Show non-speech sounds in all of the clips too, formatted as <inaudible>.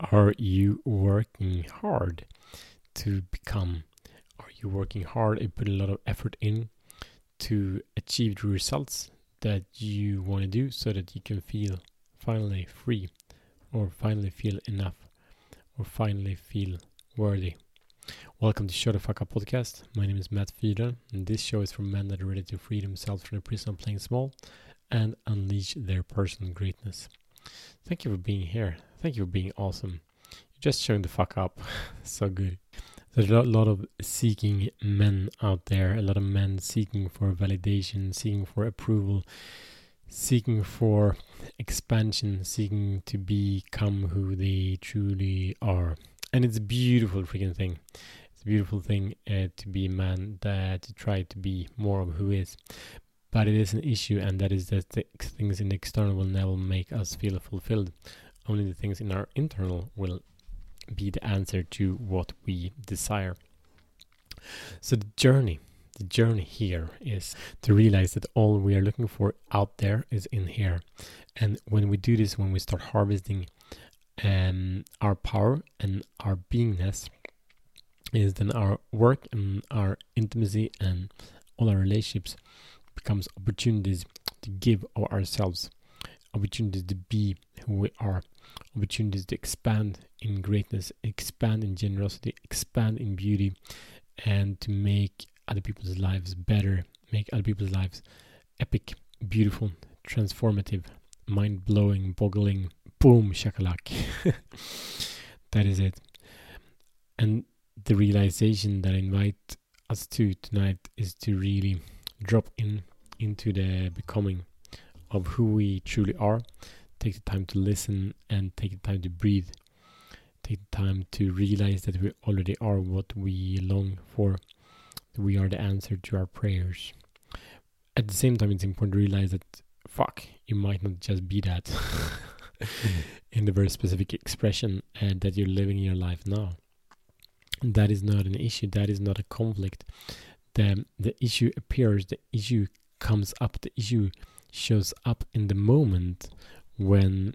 Are you working hard to become? Are you working hard and put a lot of effort in to achieve the results that you want to do so that you can feel finally free or finally feel enough or finally feel worthy? Welcome to Show the Fuck Up podcast. My name is Matt Fiedler, and this show is for men that are ready to free themselves from the prison of playing small and unleash their personal greatness. Thank you for being here. Thank you for being awesome. You're just showing the fuck up. <laughs> so good. There's a lot of seeking men out there, a lot of men seeking for validation, seeking for approval, seeking for expansion, seeking to become who they truly are. And it's a beautiful freaking thing. It's a beautiful thing uh, to be a man that to try to be more of who is. But it is an issue, and that is that the things in the external will never make us feel fulfilled. Only the things in our internal will be the answer to what we desire. So the journey, the journey here is to realize that all we are looking for out there is in here. And when we do this, when we start harvesting um, our power and our beingness, is then our work and our intimacy and all our relationships becomes opportunities to give of ourselves, opportunities to be who we are, opportunities to expand in greatness, expand in generosity, expand in beauty, and to make other people's lives better, make other people's lives epic, beautiful, transformative, mind blowing, boggling, boom, shakalak. <laughs> that is it. And the realization that I invite us to tonight is to really drop in into the becoming of who we truly are. Take the time to listen and take the time to breathe. Take the time to realize that we already are what we long for. We are the answer to our prayers. At the same time, it's important to realize that fuck, you might not just be that <laughs> in the very specific expression and that you're living your life now. That is not an issue. That is not a conflict the the issue appears, the issue comes up, the issue shows up in the moment when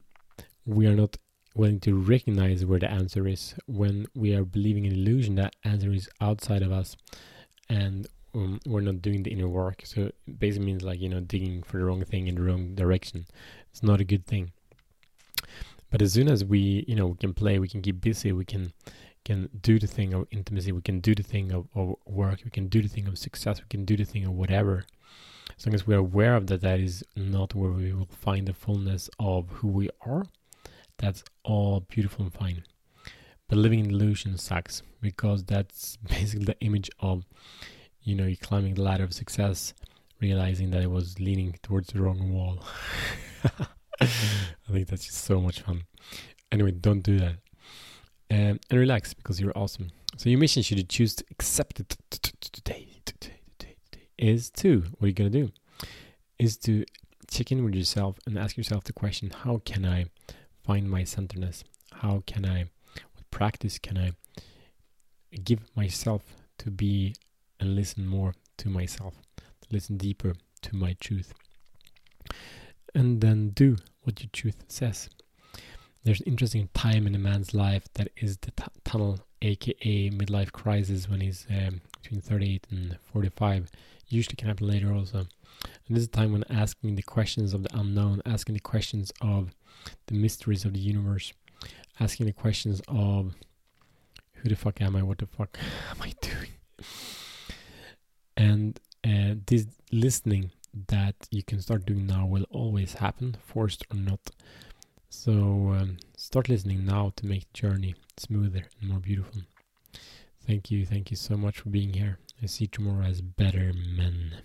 we are not willing to recognize where the answer is, when we are believing in illusion that answer is outside of us, and um, we're not doing the inner work. So it basically means like you know digging for the wrong thing in the wrong direction. It's not a good thing. But as soon as we you know we can play, we can keep busy, we can can do the thing of intimacy, we can do the thing of, of work, we can do the thing of success, we can do the thing of whatever. As long as we're aware of that, that is not where we will find the fullness of who we are. That's all beautiful and fine. But living in illusion sucks because that's <laughs> basically the image of, you know, you climbing the ladder of success, realizing that it was leaning towards the wrong wall. <laughs> I think that's just so much fun. Anyway, don't do that um, and relax because you're awesome. So your mission, should you choose to accept it today, is to what are you gonna do? Is to check in with yourself and ask yourself the question: How can I find my centeredness? How can I, with practice, can I give myself to be and listen more to myself, to listen deeper to my truth, and then do what your truth says there's an interesting time in a man's life that is the t- tunnel, aka midlife crisis, when he's um, between 38 and 45. Usually can happen later also. And this is a time when asking the questions of the unknown, asking the questions of the mysteries of the universe, asking the questions of who the fuck am I? What the fuck <laughs> am I doing? And uh, this listening that you can start doing now will always happen, forced or not. So um, start listening now to make the journey smoother and more beautiful. Thank you, thank you so much for being here. I see tomorrow as better men.